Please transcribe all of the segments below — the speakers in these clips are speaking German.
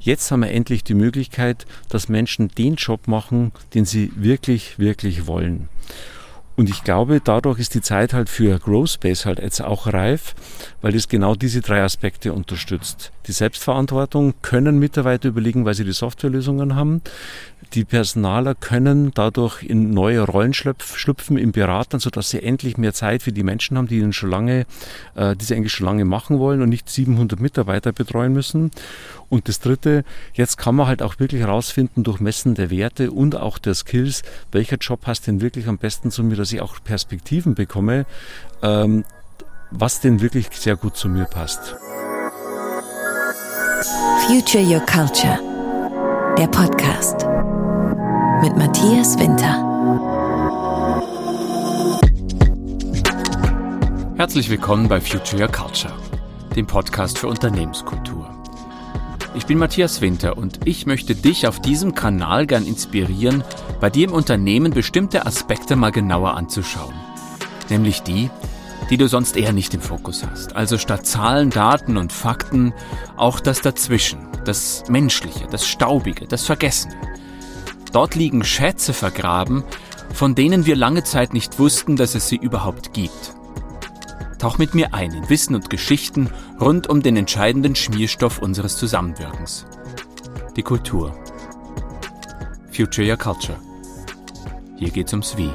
Jetzt haben wir endlich die Möglichkeit, dass Menschen den Job machen, den sie wirklich, wirklich wollen. Und ich glaube, dadurch ist die Zeit halt für Growth Space halt jetzt auch reif, weil es genau diese drei Aspekte unterstützt. Die Selbstverantwortung können Mitarbeiter überlegen, weil sie die Softwarelösungen haben. Die Personaler können dadurch in neue Rollen schlüpfen im Beratern, sodass sie endlich mehr Zeit für die Menschen haben, die ihnen schon lange, äh, die sie eigentlich schon lange machen wollen und nicht 700 Mitarbeiter betreuen müssen. Und das Dritte, jetzt kann man halt auch wirklich herausfinden durch Messen der Werte und auch der Skills, welcher Job passt denn wirklich am besten zu mir, dass ich auch Perspektiven bekomme, ähm, was denn wirklich sehr gut zu mir passt. Future Your Culture, der Podcast mit Matthias Winter. Herzlich willkommen bei Future Your Culture, dem Podcast für Unternehmenskultur. Ich bin Matthias Winter und ich möchte dich auf diesem Kanal gern inspirieren, bei dir im Unternehmen bestimmte Aspekte mal genauer anzuschauen. Nämlich die, die du sonst eher nicht im Fokus hast. Also statt Zahlen, Daten und Fakten auch das Dazwischen, das Menschliche, das Staubige, das Vergessene. Dort liegen Schätze vergraben, von denen wir lange Zeit nicht wussten, dass es sie überhaupt gibt. Tauch mit mir ein in Wissen und Geschichten rund um den entscheidenden Schmierstoff unseres Zusammenwirkens. Die Kultur. Future Your Culture. Hier geht's ums Wie.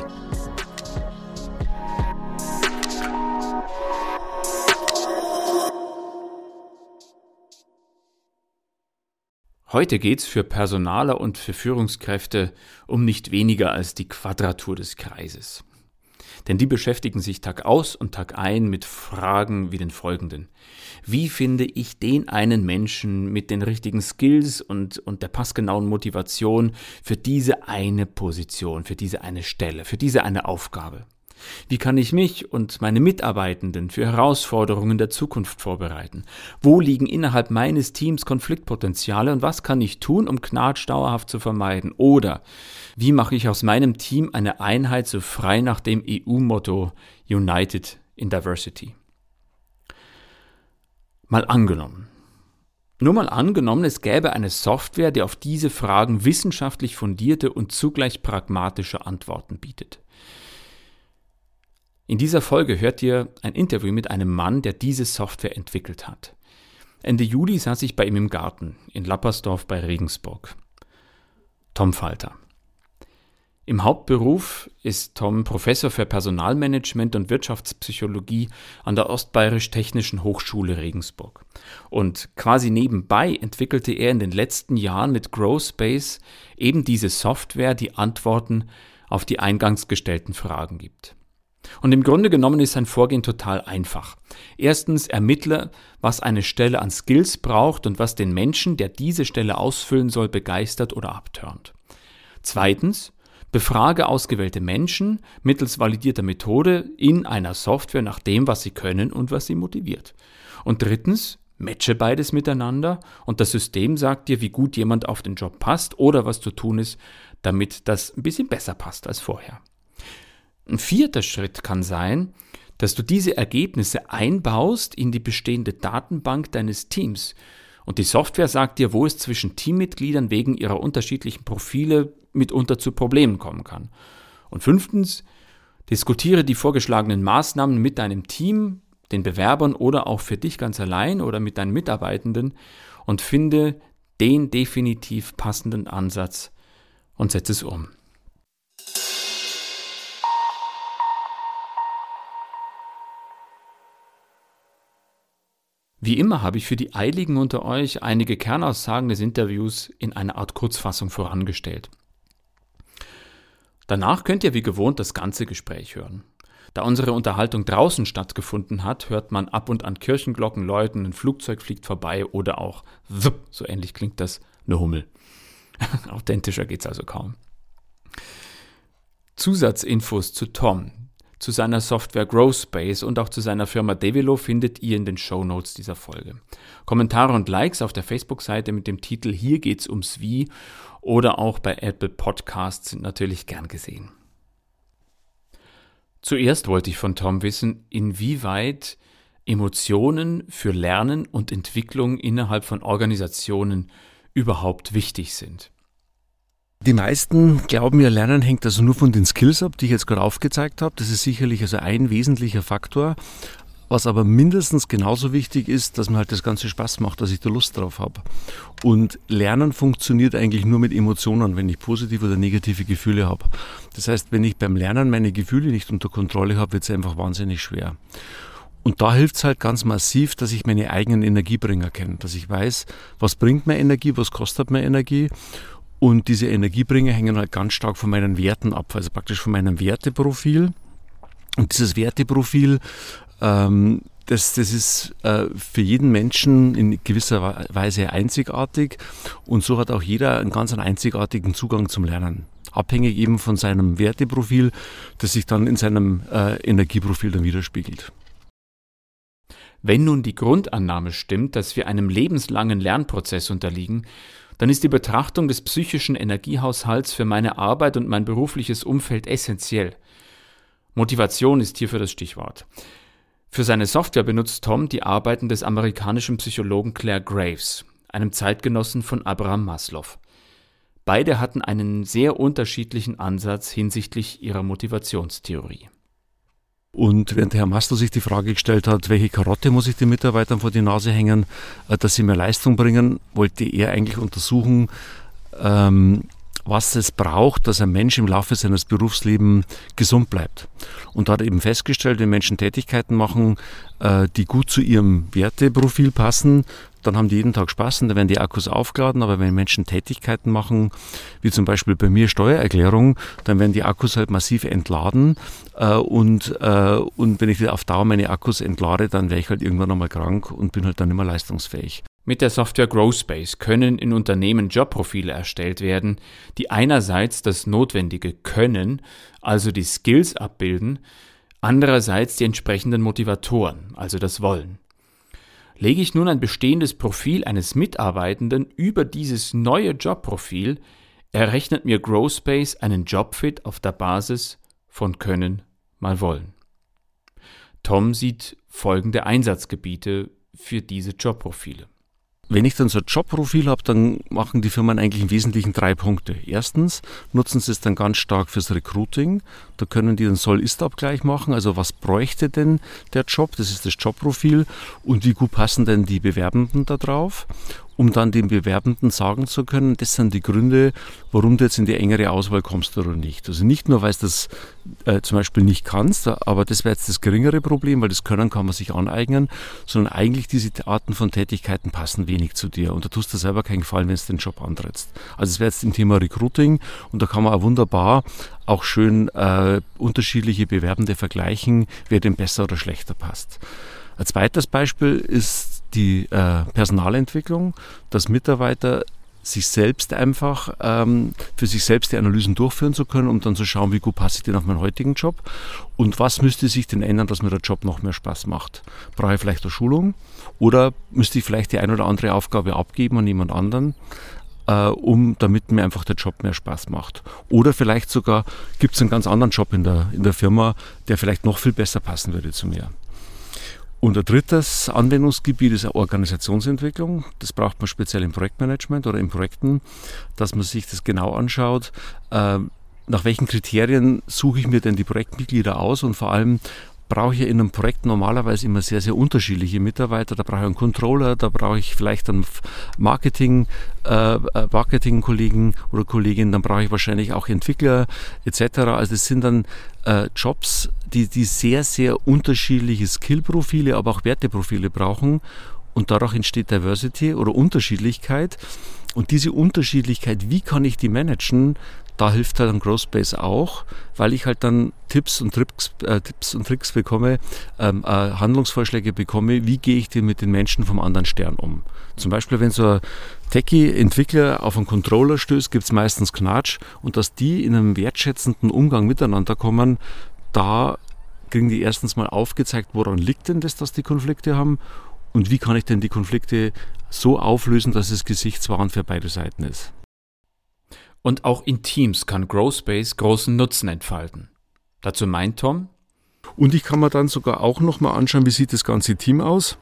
Heute geht's für Personaler und für Führungskräfte um nicht weniger als die Quadratur des Kreises. Denn die beschäftigen sich Tag aus und Tag ein mit Fragen wie den folgenden. Wie finde ich den einen Menschen mit den richtigen Skills und, und der passgenauen Motivation für diese eine Position, für diese eine Stelle, für diese eine Aufgabe? Wie kann ich mich und meine Mitarbeitenden für Herausforderungen der Zukunft vorbereiten? Wo liegen innerhalb meines Teams Konfliktpotenziale und was kann ich tun, um Knatsch dauerhaft zu vermeiden? Oder wie mache ich aus meinem Team eine Einheit so frei nach dem EU-Motto United in Diversity? Mal angenommen. Nur mal angenommen, es gäbe eine Software, die auf diese Fragen wissenschaftlich fundierte und zugleich pragmatische Antworten bietet. In dieser Folge hört ihr ein Interview mit einem Mann, der diese Software entwickelt hat. Ende Juli saß ich bei ihm im Garten in Lappersdorf bei Regensburg. Tom Falter. Im Hauptberuf ist Tom Professor für Personalmanagement und Wirtschaftspsychologie an der Ostbayerisch-Technischen Hochschule Regensburg. Und quasi nebenbei entwickelte er in den letzten Jahren mit GrowSpace eben diese Software, die Antworten auf die eingangs gestellten Fragen gibt. Und im Grunde genommen ist sein Vorgehen total einfach. Erstens ermittle, was eine Stelle an Skills braucht und was den Menschen, der diese Stelle ausfüllen soll, begeistert oder abturnt. Zweitens, befrage ausgewählte Menschen mittels validierter Methode in einer Software nach dem, was sie können und was sie motiviert. Und drittens, matche beides miteinander und das System sagt dir, wie gut jemand auf den Job passt oder was zu tun ist, damit das ein bisschen besser passt als vorher. Ein vierter Schritt kann sein, dass du diese Ergebnisse einbaust in die bestehende Datenbank deines Teams. Und die Software sagt dir, wo es zwischen Teammitgliedern wegen ihrer unterschiedlichen Profile mitunter zu Problemen kommen kann. Und fünftens, diskutiere die vorgeschlagenen Maßnahmen mit deinem Team, den Bewerbern oder auch für dich ganz allein oder mit deinen Mitarbeitenden und finde den definitiv passenden Ansatz und setze es um. Wie immer habe ich für die Eiligen unter euch einige Kernaussagen des Interviews in einer Art Kurzfassung vorangestellt. Danach könnt ihr wie gewohnt das ganze Gespräch hören. Da unsere Unterhaltung draußen stattgefunden hat, hört man ab und an Kirchenglocken läuten, ein Flugzeug fliegt vorbei oder auch so ähnlich klingt das, eine Hummel. Authentischer geht's also kaum. Zusatzinfos zu Tom, zu seiner Software GrowSpace und auch zu seiner Firma Devilo findet ihr in den Show Notes dieser Folge. Kommentare und Likes auf der Facebook-Seite mit dem Titel Hier geht's ums Wie oder auch bei Apple Podcasts sind natürlich gern gesehen. Zuerst wollte ich von Tom wissen, inwieweit Emotionen für Lernen und Entwicklung innerhalb von Organisationen überhaupt wichtig sind. Die meisten glauben ja, Lernen hängt also nur von den Skills ab, die ich jetzt gerade aufgezeigt habe. Das ist sicherlich also ein wesentlicher Faktor. Was aber mindestens genauso wichtig ist, dass mir halt das Ganze Spaß macht, dass ich da Lust drauf habe. Und Lernen funktioniert eigentlich nur mit Emotionen, wenn ich positive oder negative Gefühle habe. Das heißt, wenn ich beim Lernen meine Gefühle nicht unter Kontrolle habe, wird es einfach wahnsinnig schwer. Und da hilft es halt ganz massiv, dass ich meine eigenen Energiebringer kenne, dass ich weiß, was bringt mir Energie, was kostet mir Energie. Und diese Energiebringer hängen halt ganz stark von meinen Werten ab, also praktisch von meinem Werteprofil. Und dieses Werteprofil ähm, das, das ist äh, für jeden Menschen in gewisser Weise einzigartig und so hat auch jeder einen ganz einzigartigen Zugang zum Lernen. Abhängig eben von seinem Werteprofil, das sich dann in seinem äh, Energieprofil dann widerspiegelt. Wenn nun die Grundannahme stimmt, dass wir einem lebenslangen Lernprozess unterliegen, dann ist die Betrachtung des psychischen Energiehaushalts für meine Arbeit und mein berufliches Umfeld essentiell. Motivation ist hierfür das Stichwort. Für seine Software benutzt Tom die Arbeiten des amerikanischen Psychologen Claire Graves, einem Zeitgenossen von Abraham Maslow. Beide hatten einen sehr unterschiedlichen Ansatz hinsichtlich ihrer Motivationstheorie. Und während Herr Maslow sich die Frage gestellt hat, welche Karotte muss ich den Mitarbeitern vor die Nase hängen, äh, dass sie mehr Leistung bringen, wollte er eigentlich untersuchen, ähm, was es braucht, dass ein Mensch im Laufe seines Berufslebens gesund bleibt. Und da hat eben festgestellt, wenn Menschen Tätigkeiten machen, äh, die gut zu ihrem Werteprofil passen, dann haben die jeden Tag Spaß und dann werden die Akkus aufgeladen. Aber wenn Menschen Tätigkeiten machen, wie zum Beispiel bei mir Steuererklärung, dann werden die Akkus halt massiv entladen. Äh, und, äh, und wenn ich auf Dauer meine Akkus entlade, dann wäre ich halt irgendwann einmal krank und bin halt dann immer leistungsfähig. Mit der Software GrowSpace können in Unternehmen Jobprofile erstellt werden, die einerseits das notwendige Können, also die Skills abbilden, andererseits die entsprechenden Motivatoren, also das Wollen. Lege ich nun ein bestehendes Profil eines Mitarbeitenden über dieses neue Jobprofil, errechnet mir GrowSpace einen Jobfit auf der Basis von Können mal Wollen. Tom sieht folgende Einsatzgebiete für diese Jobprofile. Wenn ich dann so ein Jobprofil habe, dann machen die Firmen eigentlich im Wesentlichen drei Punkte. Erstens nutzen sie es dann ganz stark fürs Recruiting. Da können die einen Soll-Ist-Abgleich machen. Also was bräuchte denn der Job? Das ist das Jobprofil. Und wie gut passen denn die Bewerbenden da drauf? Um dann den Bewerbenden sagen zu können, das sind die Gründe, warum du jetzt in die engere Auswahl kommst oder nicht. Also nicht nur, weil du das äh, zum Beispiel nicht kannst, aber das wäre jetzt das geringere Problem, weil das Können kann man sich aneignen, sondern eigentlich diese Arten von Tätigkeiten passen wenig zu dir und da tust du selber keinen Gefallen, wenn du den Job antrittst. Also es wäre jetzt im Thema Recruiting und da kann man auch wunderbar auch schön äh, unterschiedliche Bewerbende vergleichen, wer dem besser oder schlechter passt. Ein zweites Beispiel ist die äh, Personalentwicklung, dass Mitarbeiter sich selbst einfach ähm, für sich selbst die Analysen durchführen zu können, um dann zu schauen, wie gut passe ich denn auf meinen heutigen Job und was müsste sich denn ändern, dass mir der Job noch mehr Spaß macht. Brauche ich vielleicht eine Schulung oder müsste ich vielleicht die eine oder andere Aufgabe abgeben an jemand anderen, äh, um damit mir einfach der Job mehr Spaß macht. Oder vielleicht sogar gibt es einen ganz anderen Job in der, in der Firma, der vielleicht noch viel besser passen würde zu mir. Und ein drittes Anwendungsgebiet ist Organisationsentwicklung. Das braucht man speziell im Projektmanagement oder in Projekten, dass man sich das genau anschaut. Äh, nach welchen Kriterien suche ich mir denn die Projektmitglieder aus und vor allem, brauche ich in einem Projekt normalerweise immer sehr, sehr unterschiedliche Mitarbeiter. Da brauche ich einen Controller, da brauche ich vielleicht einen Marketing, äh, äh Marketing-Kollegen oder Kollegin, dann brauche ich wahrscheinlich auch Entwickler etc. Also es sind dann äh, Jobs, die, die sehr, sehr unterschiedliche Skillprofile, aber auch Werteprofile brauchen. Und dadurch entsteht Diversity oder Unterschiedlichkeit. Und diese Unterschiedlichkeit, wie kann ich die managen? Da hilft halt ein Growspace auch, weil ich halt dann Tipps und Tricks, äh, Tipps und Tricks bekomme, ähm, äh, Handlungsvorschläge bekomme, wie gehe ich denn mit den Menschen vom anderen Stern um. Zum Beispiel, wenn so ein Techie-Entwickler auf einen Controller stößt, gibt es meistens Knatsch und dass die in einem wertschätzenden Umgang miteinander kommen, da kriegen die erstens mal aufgezeigt, woran liegt denn das, dass die Konflikte haben und wie kann ich denn die Konflikte so auflösen, dass es gesichtswahrend für beide Seiten ist. Und auch in Teams kann Growspace großen Nutzen entfalten. Dazu meint Tom. Und ich kann mir dann sogar auch nochmal anschauen, wie sieht das ganze Team aus.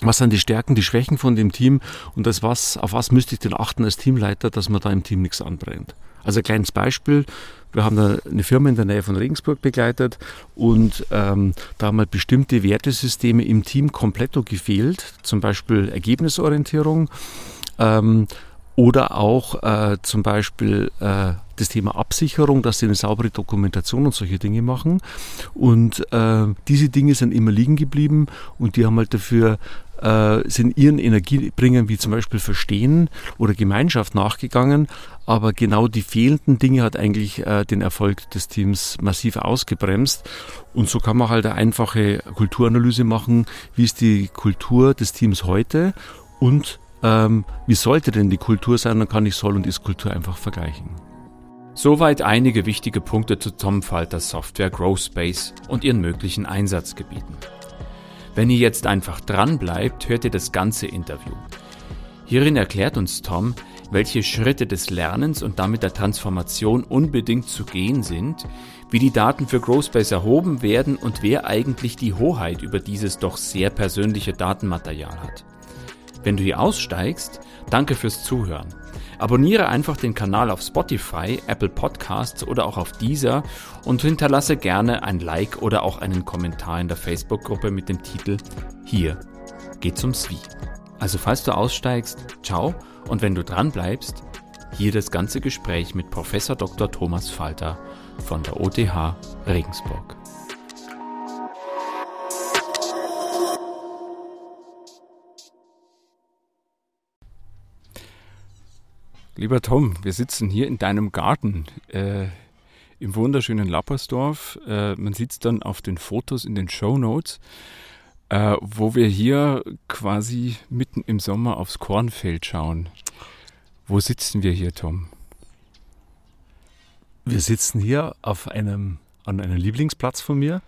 was sind die Stärken, die Schwächen von dem Team und das was, auf was müsste ich denn achten als Teamleiter, dass man da im Team nichts anbrennt. Also ein kleines Beispiel. Wir haben da eine Firma in der Nähe von Regensburg begleitet und ähm, da haben halt bestimmte Wertesysteme im Team komplett gefehlt, zum Beispiel Ergebnisorientierung. Ähm, oder auch äh, zum Beispiel äh, das Thema Absicherung, dass sie eine saubere Dokumentation und solche Dinge machen. Und äh, diese Dinge sind immer liegen geblieben und die haben halt dafür äh, sind ihren Energiebringern wie zum Beispiel Verstehen oder Gemeinschaft nachgegangen, aber genau die fehlenden Dinge hat eigentlich äh, den Erfolg des Teams massiv ausgebremst. Und so kann man halt eine einfache Kulturanalyse machen, wie ist die Kultur des Teams heute und ähm, wie sollte denn die Kultur sein, dann kann ich Soll- und Ist-Kultur einfach vergleichen. Soweit einige wichtige Punkte zu Tom Falters Software GrowSpace und ihren möglichen Einsatzgebieten. Wenn ihr jetzt einfach dran bleibt, hört ihr das ganze Interview. Hierin erklärt uns Tom, welche Schritte des Lernens und damit der Transformation unbedingt zu gehen sind, wie die Daten für GrowSpace erhoben werden und wer eigentlich die Hoheit über dieses doch sehr persönliche Datenmaterial hat. Wenn du hier aussteigst, danke fürs Zuhören. Abonniere einfach den Kanal auf Spotify, Apple Podcasts oder auch auf Deezer und hinterlasse gerne ein Like oder auch einen Kommentar in der Facebook-Gruppe mit dem Titel Hier geht's ums Wie. Also falls du aussteigst, ciao und wenn du dran bleibst, hier das ganze Gespräch mit Professor Dr. Thomas Falter von der OTH Regensburg. Lieber Tom, wir sitzen hier in deinem Garten äh, im wunderschönen Lappersdorf. Äh, man sieht es dann auf den Fotos in den Show Notes, äh, wo wir hier quasi mitten im Sommer aufs Kornfeld schauen. Wo sitzen wir hier, Tom? Wir sitzen hier auf einem, an einem Lieblingsplatz von mir,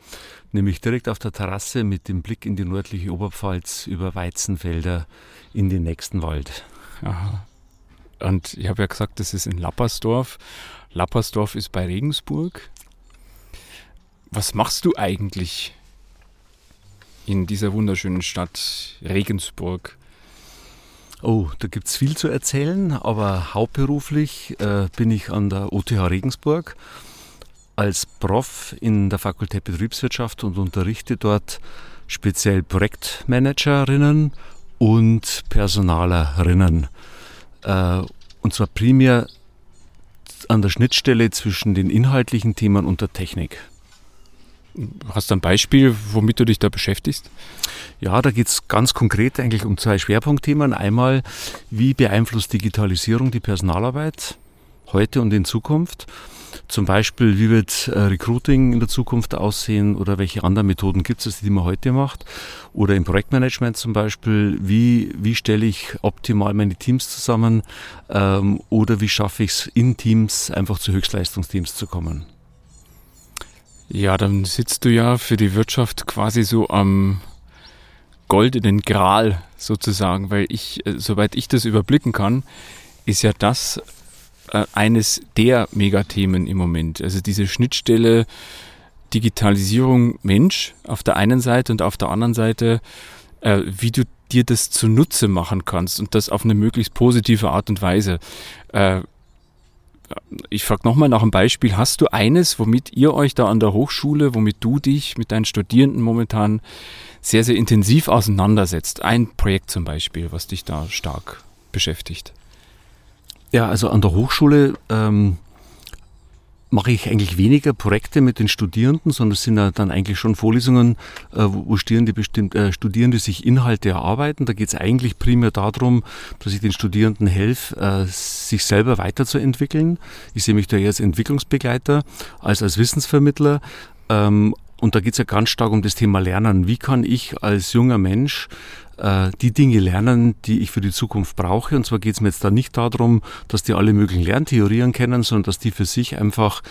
nämlich direkt auf der Terrasse mit dem Blick in die nördliche Oberpfalz über Weizenfelder in den nächsten Wald. Aha. Und ich habe ja gesagt, das ist in Lappersdorf. Lappersdorf ist bei Regensburg. Was machst du eigentlich in dieser wunderschönen Stadt Regensburg? Oh, da gibt es viel zu erzählen, aber hauptberuflich äh, bin ich an der OTH Regensburg als Prof in der Fakultät Betriebswirtschaft und unterrichte dort speziell Projektmanagerinnen und Personalerinnen. Äh, und zwar primär an der Schnittstelle zwischen den inhaltlichen Themen und der Technik. Hast du ein Beispiel, womit du dich da beschäftigst? Ja, da geht es ganz konkret eigentlich um zwei Schwerpunktthemen. Einmal, wie beeinflusst Digitalisierung die Personalarbeit heute und in Zukunft? Zum Beispiel, wie wird äh, Recruiting in der Zukunft aussehen oder welche anderen Methoden gibt es, die man heute macht? Oder im Projektmanagement zum Beispiel, wie, wie stelle ich optimal meine Teams zusammen ähm, oder wie schaffe ich es in Teams einfach zu Höchstleistungsteams zu kommen? Ja, dann sitzt du ja für die Wirtschaft quasi so am goldenen Gral sozusagen, weil ich, äh, soweit ich das überblicken kann, ist ja das eines der Megathemen im Moment. Also diese Schnittstelle Digitalisierung Mensch auf der einen Seite und auf der anderen Seite, äh, wie du dir das zunutze machen kannst und das auf eine möglichst positive Art und Weise. Äh, ich frage nochmal nach einem Beispiel. Hast du eines, womit ihr euch da an der Hochschule, womit du dich mit deinen Studierenden momentan sehr, sehr intensiv auseinandersetzt? Ein Projekt zum Beispiel, was dich da stark beschäftigt? Ja, also an der Hochschule ähm, mache ich eigentlich weniger Projekte mit den Studierenden, sondern es sind dann eigentlich schon Vorlesungen, äh, wo Studierende, bestimmt, äh, Studierende sich Inhalte erarbeiten. Da geht es eigentlich primär darum, dass ich den Studierenden helfe, äh, sich selber weiterzuentwickeln. Ich sehe mich da eher als Entwicklungsbegleiter als als Wissensvermittler. Ähm, und da geht es ja ganz stark um das Thema Lernen. Wie kann ich als junger Mensch äh, die Dinge lernen, die ich für die Zukunft brauche. Und zwar geht es mir jetzt da nicht darum, dass die alle möglichen Lerntheorien kennen, sondern dass die für sich einfach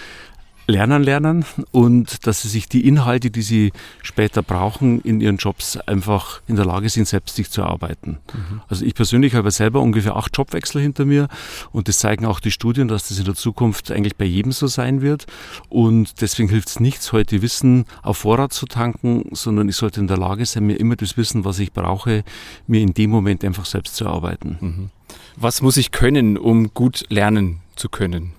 lernen lernen und dass sie sich die Inhalte, die sie später brauchen, in ihren Jobs einfach in der Lage sind, selbst sich zu erarbeiten. Mhm. Also ich persönlich habe selber ungefähr acht Jobwechsel hinter mir und das zeigen auch die Studien, dass das in der Zukunft eigentlich bei jedem so sein wird und deswegen hilft es nichts, heute Wissen auf Vorrat zu tanken, sondern ich sollte in der Lage sein, mir immer das Wissen, was ich brauche, mir in dem Moment einfach selbst zu erarbeiten. Mhm. Was muss ich können, um gut lernen zu können?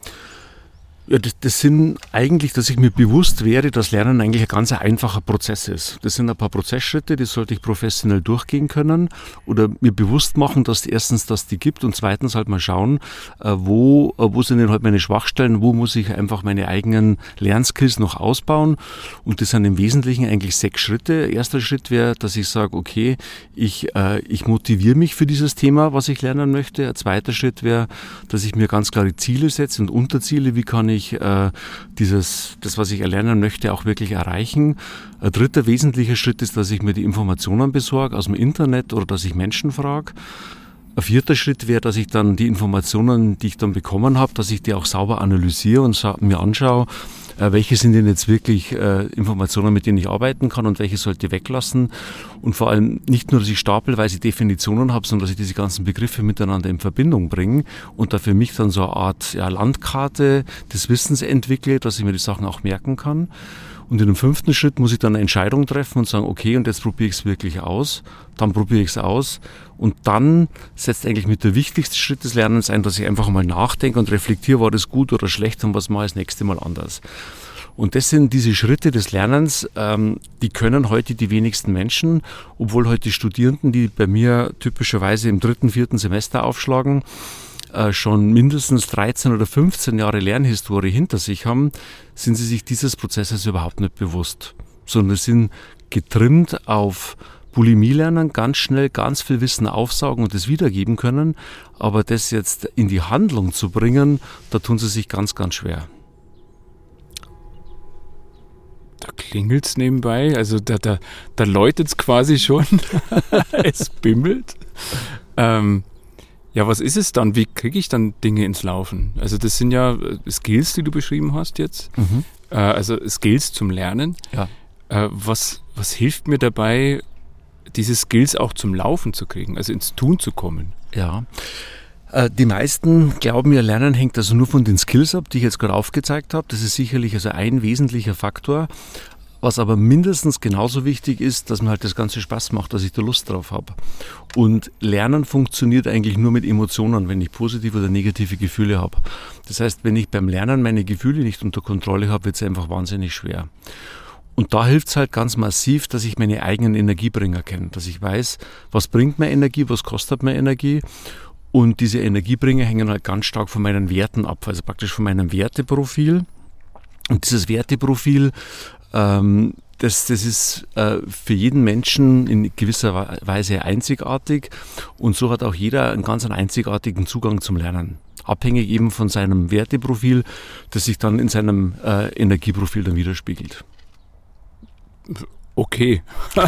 Ja, das, das, sind eigentlich, dass ich mir bewusst wäre, dass Lernen eigentlich ein ganz einfacher Prozess ist. Das sind ein paar Prozessschritte, die sollte ich professionell durchgehen können oder mir bewusst machen, dass erstens das die gibt und zweitens halt mal schauen, äh, wo, äh, wo sind denn halt meine Schwachstellen, wo muss ich einfach meine eigenen Lernskills noch ausbauen. Und das sind im Wesentlichen eigentlich sechs Schritte. Erster Schritt wäre, dass ich sage, okay, ich, äh, ich motiviere mich für dieses Thema, was ich lernen möchte. Ein zweiter Schritt wäre, dass ich mir ganz klare Ziele setze und Unterziele, wie kann ich ich äh, dieses, das, was ich erlernen möchte, auch wirklich erreichen. Ein dritter wesentlicher Schritt ist, dass ich mir die Informationen besorge aus dem Internet oder dass ich Menschen frage. Ein vierter Schritt wäre, dass ich dann die Informationen, die ich dann bekommen habe, dass ich die auch sauber analysiere und mir anschaue, äh, welche sind denn jetzt wirklich äh, Informationen, mit denen ich arbeiten kann und welche sollte ich weglassen. Und vor allem nicht nur, dass ich stapelweise Definitionen habe, sondern dass ich diese ganzen Begriffe miteinander in Verbindung bringe und da für mich dann so eine Art ja, Landkarte des Wissens entwickle, dass ich mir die Sachen auch merken kann. Und in dem fünften Schritt muss ich dann eine Entscheidung treffen und sagen, okay, und jetzt probiere ich es wirklich aus. Dann probiere ich es aus. Und dann setzt eigentlich mit der wichtigste Schritt des Lernens ein, dass ich einfach mal nachdenke und reflektiere, war das gut oder schlecht und was mache ich das nächste Mal anders. Und das sind diese Schritte des Lernens, ähm, die können heute die wenigsten Menschen, obwohl heute Studierenden, die bei mir typischerweise im dritten, vierten Semester aufschlagen, äh, schon mindestens 13 oder 15 Jahre Lernhistorie hinter sich haben, sind sie sich dieses Prozesses überhaupt nicht bewusst, sondern sind getrimmt auf Bulimie lernen, ganz schnell ganz viel Wissen aufsaugen und es wiedergeben können, aber das jetzt in die Handlung zu bringen, da tun sie sich ganz, ganz schwer. Da klingelt es nebenbei, also da, da, da läutet es quasi schon. es bimmelt. Ähm, ja, was ist es dann? Wie kriege ich dann Dinge ins Laufen? Also das sind ja äh, Skills, die du beschrieben hast jetzt. Mhm. Äh, also Skills zum Lernen. Ja. Äh, was, was hilft mir dabei, diese Skills auch zum Laufen zu kriegen, also ins Tun zu kommen? Ja. Äh, die meisten glauben, ihr Lernen hängt also nur von den Skills ab, die ich jetzt gerade aufgezeigt habe. Das ist sicherlich also ein wesentlicher Faktor. Was aber mindestens genauso wichtig ist, dass mir halt das Ganze Spaß macht, dass ich da Lust drauf habe. Und Lernen funktioniert eigentlich nur mit Emotionen, wenn ich positive oder negative Gefühle habe. Das heißt, wenn ich beim Lernen meine Gefühle nicht unter Kontrolle habe, wird es einfach wahnsinnig schwer. Und da hilft es halt ganz massiv, dass ich meine eigenen Energiebringer kenne, dass ich weiß, was bringt mir Energie, was kostet mir Energie. Und diese Energiebringer hängen halt ganz stark von meinen Werten ab, also praktisch von meinem Werteprofil. Und dieses Werteprofil ähm, das, das ist äh, für jeden Menschen in gewisser Weise einzigartig und so hat auch jeder einen ganz einzigartigen Zugang zum Lernen. Abhängig eben von seinem Werteprofil, das sich dann in seinem äh, Energieprofil dann widerspiegelt. Okay.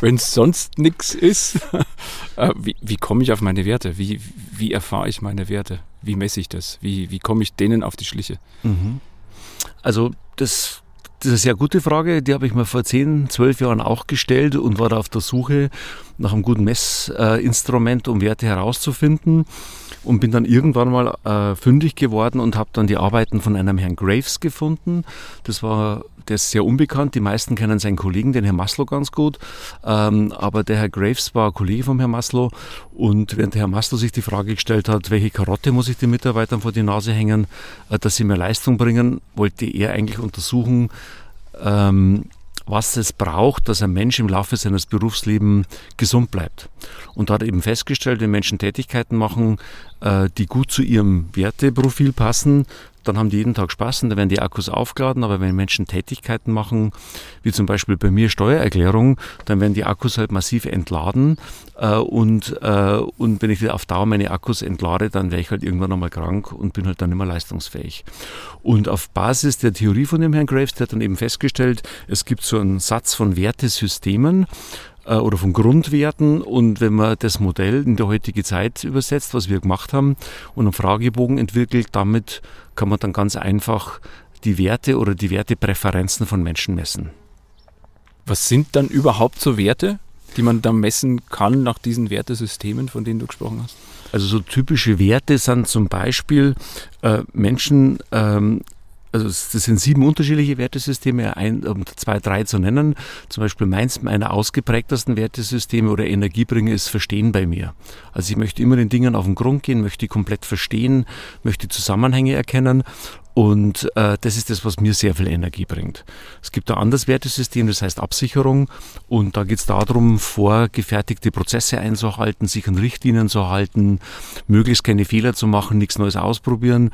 Wenn es sonst nichts ist, äh, wie, wie komme ich auf meine Werte? Wie, wie erfahre ich meine Werte? Wie messe ich das? Wie, wie komme ich denen auf die Schliche? Mhm. Also das das ist eine sehr gute Frage, die habe ich mir vor zehn, zwölf Jahren auch gestellt und war da auf der Suche nach einem guten Messinstrument, um Werte herauszufinden und bin dann irgendwann mal äh, fündig geworden und habe dann die Arbeiten von einem Herrn Graves gefunden. Das war, der ist sehr unbekannt. Die meisten kennen seinen Kollegen, den Herrn Maslow, ganz gut. Ähm, aber der Herr Graves war Kollege vom Herrn Maslow und während der Herr Maslow sich die Frage gestellt hat, welche Karotte muss ich den Mitarbeitern vor die Nase hängen, äh, dass sie mehr Leistung bringen, wollte er eigentlich untersuchen, ähm, was es braucht, dass ein Mensch im Laufe seines Berufslebens gesund bleibt. Und da hat eben festgestellt, wenn Menschen Tätigkeiten machen, äh, die gut zu ihrem Werteprofil passen, dann haben die jeden Tag Spaß und dann werden die Akkus aufgeladen. Aber wenn Menschen Tätigkeiten machen, wie zum Beispiel bei mir Steuererklärung, dann werden die Akkus halt massiv entladen. Äh, und, äh, und wenn ich auf Dauer meine Akkus entlade, dann wäre ich halt irgendwann einmal krank und bin halt dann immer leistungsfähig. Und auf Basis der Theorie von dem Herrn Graves, der hat dann eben festgestellt, es gibt so einen Satz von Wertesystemen, äh, oder von Grundwerten. Und wenn man das Modell in der heutige Zeit übersetzt, was wir gemacht haben, und einen Fragebogen entwickelt, damit kann man dann ganz einfach die Werte oder die Wertepräferenzen von Menschen messen. Was sind dann überhaupt so Werte, die man dann messen kann nach diesen Wertesystemen, von denen du gesprochen hast? Also so typische Werte sind zum Beispiel äh, Menschen ähm, also das sind sieben unterschiedliche Wertesysteme, ein, um zwei, drei zu nennen. Zum Beispiel meins meiner ausgeprägtesten Wertesysteme oder Energiebringer ist Verstehen bei mir. Also ich möchte immer den Dingen auf den Grund gehen, möchte komplett verstehen, möchte Zusammenhänge erkennen und äh, das ist das, was mir sehr viel Energie bringt. Es gibt ein anderes Wertesystem, das heißt Absicherung. Und da geht es darum, vorgefertigte Prozesse einzuhalten, sich an Richtlinien zu halten, möglichst keine Fehler zu machen, nichts Neues ausprobieren.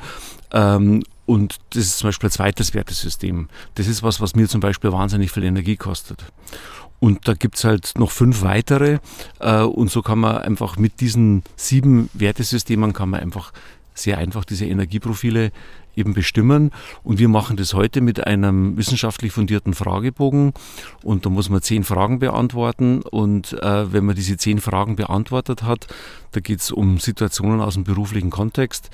Ähm, und das ist zum Beispiel ein zweites Wertesystem. Das ist was, was mir zum Beispiel wahnsinnig viel Energie kostet. Und da gibt's halt noch fünf weitere. Äh, und so kann man einfach mit diesen sieben Wertesystemen kann man einfach sehr einfach diese Energieprofile eben bestimmen. Und wir machen das heute mit einem wissenschaftlich fundierten Fragebogen. Und da muss man zehn Fragen beantworten. Und äh, wenn man diese zehn Fragen beantwortet hat, da geht es um Situationen aus dem beruflichen Kontext,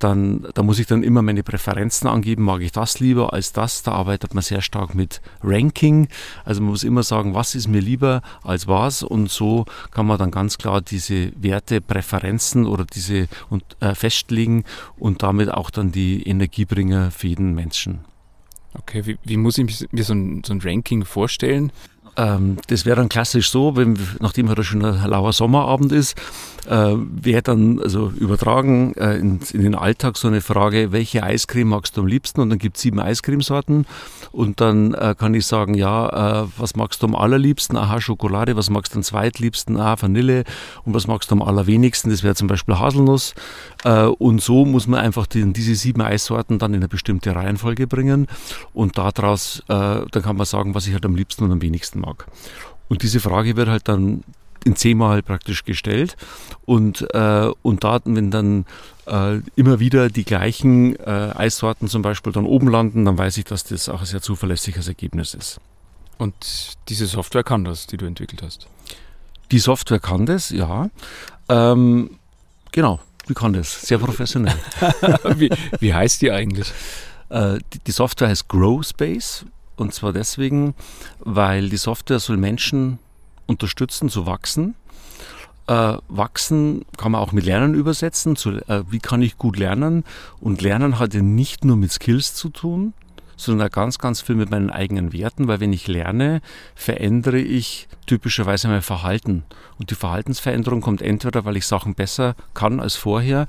dann, da muss ich dann immer meine Präferenzen angeben, mag ich das lieber als das. Da arbeitet man sehr stark mit Ranking. Also man muss immer sagen, was ist mir lieber als was. Und so kann man dann ganz klar diese Werte, Präferenzen oder diese und, äh, festlegen und damit auch dann die Energiebringer für jeden Menschen. Okay, wie, wie muss ich mir so ein, so ein Ranking vorstellen? Ähm, das wäre dann klassisch so, wenn, nachdem heute schon ein lauer Sommerabend ist, äh, wäre dann also übertragen äh, in, in, den Alltag so eine Frage, welche Eiscreme magst du am liebsten? Und dann gibt es sieben Eiscremesorten und dann äh, kann ich sagen, ja, äh, was magst du am allerliebsten? Aha, Schokolade, was magst du am zweitliebsten? Aha, Vanille und was magst du am allerwenigsten? Das wäre zum Beispiel Haselnuss. Äh, und so muss man einfach die, diese sieben Eissorten dann in eine bestimmte Reihenfolge bringen und daraus, äh, dann kann man sagen, was ich halt am liebsten und am wenigsten mag. Und diese Frage wird halt dann in zehnmal praktisch gestellt. Und, äh, und da, wenn dann äh, immer wieder die gleichen äh, Eissorten zum Beispiel dann oben landen, dann weiß ich, dass das auch ein sehr zuverlässiges Ergebnis ist. Und diese Software kann das, die du entwickelt hast? Die Software kann das, ja. Ähm, genau, die kann das. Sehr professionell. wie, wie heißt die eigentlich? Äh, die, die Software heißt GrowSpace. Und zwar deswegen, weil die Software soll Menschen unterstützen zu wachsen. Äh, wachsen kann man auch mit Lernen übersetzen. Zu, äh, wie kann ich gut lernen? Und Lernen hat ja nicht nur mit Skills zu tun, sondern auch ganz, ganz viel mit meinen eigenen Werten, weil wenn ich lerne, verändere ich typischerweise mein Verhalten. Und die Verhaltensveränderung kommt entweder, weil ich Sachen besser kann als vorher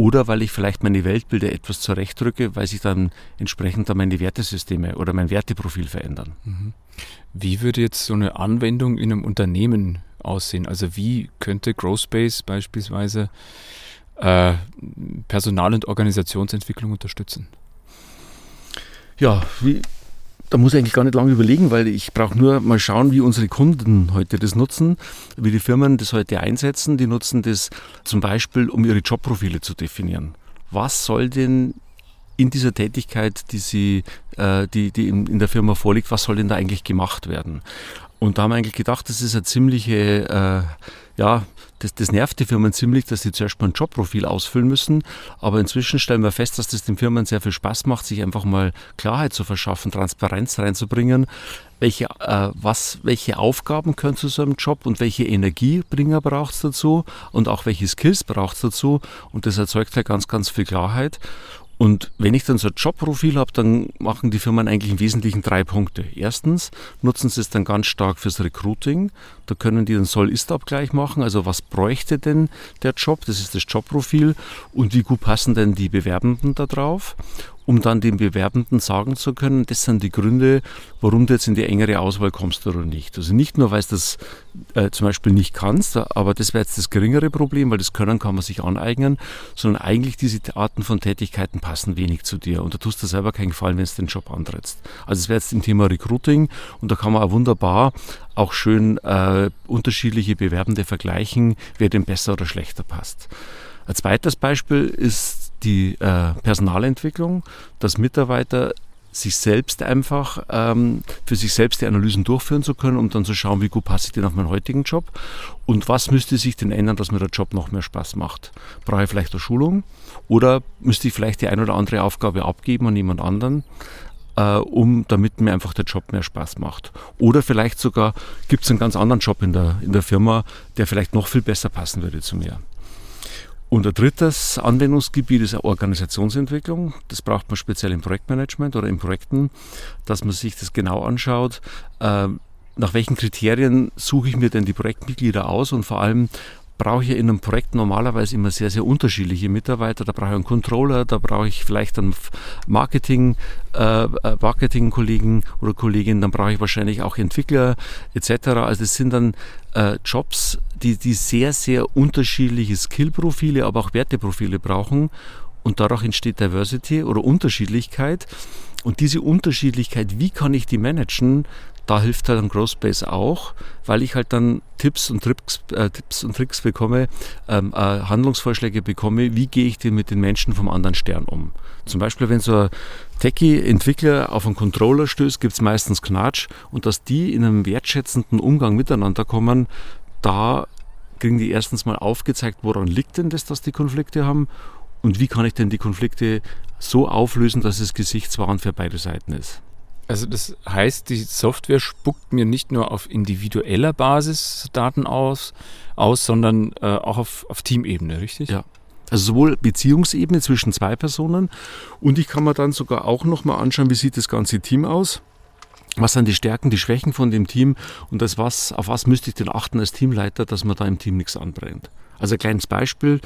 oder weil ich vielleicht meine Weltbilder etwas zurechtrücke, weil sich dann entsprechend dann meine Wertesysteme oder mein Werteprofil verändern. Mhm. Wie würde jetzt so eine Anwendung in einem Unternehmen aussehen? Also wie könnte Growspace beispielsweise äh, Personal- und Organisationsentwicklung unterstützen? Ja, wie, da muss ich eigentlich gar nicht lange überlegen, weil ich brauche nur mal schauen, wie unsere Kunden heute das nutzen, wie die Firmen das heute einsetzen. Die nutzen das zum Beispiel, um ihre Jobprofile zu definieren. Was soll denn in dieser Tätigkeit, die, sie, äh, die, die in, in der Firma vorliegt, was soll denn da eigentlich gemacht werden? Und da haben wir eigentlich gedacht, das ist eine ziemliche, äh, ja, das, das nervt die Firmen ziemlich, dass sie zuerst mal ein Jobprofil ausfüllen müssen. Aber inzwischen stellen wir fest, dass das den Firmen sehr viel Spaß macht, sich einfach mal Klarheit zu verschaffen, Transparenz reinzubringen. Welche, äh, was, welche Aufgaben können zu so einem Job und welche Energiebringer braucht es dazu und auch welche Skills braucht es dazu. Und das erzeugt halt ganz, ganz viel Klarheit. Und wenn ich dann so ein Jobprofil habe, dann machen die Firmen eigentlich im Wesentlichen drei Punkte. Erstens nutzen sie es dann ganz stark fürs Recruiting. Da können die einen Soll-Ist-Abgleich machen. Also was bräuchte denn der Job? Das ist das Jobprofil. Und wie gut passen denn die Bewerbenden da drauf? um dann dem Bewerbenden sagen zu können, das sind die Gründe, warum du jetzt in die engere Auswahl kommst oder nicht. Also nicht nur, weil du das äh, zum Beispiel nicht kannst, aber das wäre jetzt das geringere Problem, weil das Können kann man sich aneignen, sondern eigentlich diese Arten von Tätigkeiten passen wenig zu dir und da tust du selber keinen Gefallen, wenn du den Job antrittst. Also es wäre jetzt im Thema Recruiting und da kann man auch wunderbar auch schön äh, unterschiedliche Bewerbende vergleichen, wer dem besser oder schlechter passt. Ein zweites Beispiel ist die äh, Personalentwicklung, dass Mitarbeiter sich selbst einfach, ähm, für sich selbst die Analysen durchführen zu können, um dann zu schauen, wie gut passe ich denn auf meinen heutigen Job und was müsste sich denn ändern, dass mir der Job noch mehr Spaß macht. Brauche ich vielleicht eine Schulung oder müsste ich vielleicht die eine oder andere Aufgabe abgeben an jemand anderen, äh, um damit mir einfach der Job mehr Spaß macht. Oder vielleicht sogar gibt es einen ganz anderen Job in der, in der Firma, der vielleicht noch viel besser passen würde zu mir. Und ein drittes Anwendungsgebiet ist Organisationsentwicklung. Das braucht man speziell im Projektmanagement oder in Projekten, dass man sich das genau anschaut. Äh, nach welchen Kriterien suche ich mir denn die Projektmitglieder aus und vor allem, brauche ich in einem Projekt normalerweise immer sehr, sehr unterschiedliche Mitarbeiter. Da brauche ich einen Controller, da brauche ich vielleicht einen Marketing, äh, äh, Marketing-Kollegen oder Kollegin, dann brauche ich wahrscheinlich auch Entwickler etc. Also es sind dann äh, Jobs, die, die sehr, sehr unterschiedliche Skillprofile, aber auch Werteprofile brauchen. Und dadurch entsteht Diversity oder Unterschiedlichkeit. Und diese Unterschiedlichkeit, wie kann ich die managen? Da hilft halt ein Growthbase auch, weil ich halt dann Tipps und Tricks, äh, Tipps und Tricks bekomme, ähm, äh, Handlungsvorschläge bekomme, wie gehe ich denn mit den Menschen vom anderen Stern um. Zum Beispiel, wenn so ein Techie-Entwickler auf einen Controller stößt, gibt es meistens Knatsch und dass die in einem wertschätzenden Umgang miteinander kommen, da kriegen die erstens mal aufgezeigt, woran liegt denn das, dass die Konflikte haben und wie kann ich denn die Konflikte so auflösen, dass es gesichtswahrend für beide Seiten ist. Also das heißt, die Software spuckt mir nicht nur auf individueller Basis Daten aus, aus sondern äh, auch auf, auf Teamebene, richtig? Ja. Also sowohl Beziehungsebene zwischen zwei Personen und ich kann mir dann sogar auch nochmal anschauen, wie sieht das ganze Team aus. Was sind die Stärken, die Schwächen von dem Team und das was, auf was müsste ich denn achten als Teamleiter, dass man da im Team nichts anbrennt. Also ein kleines Beispiel.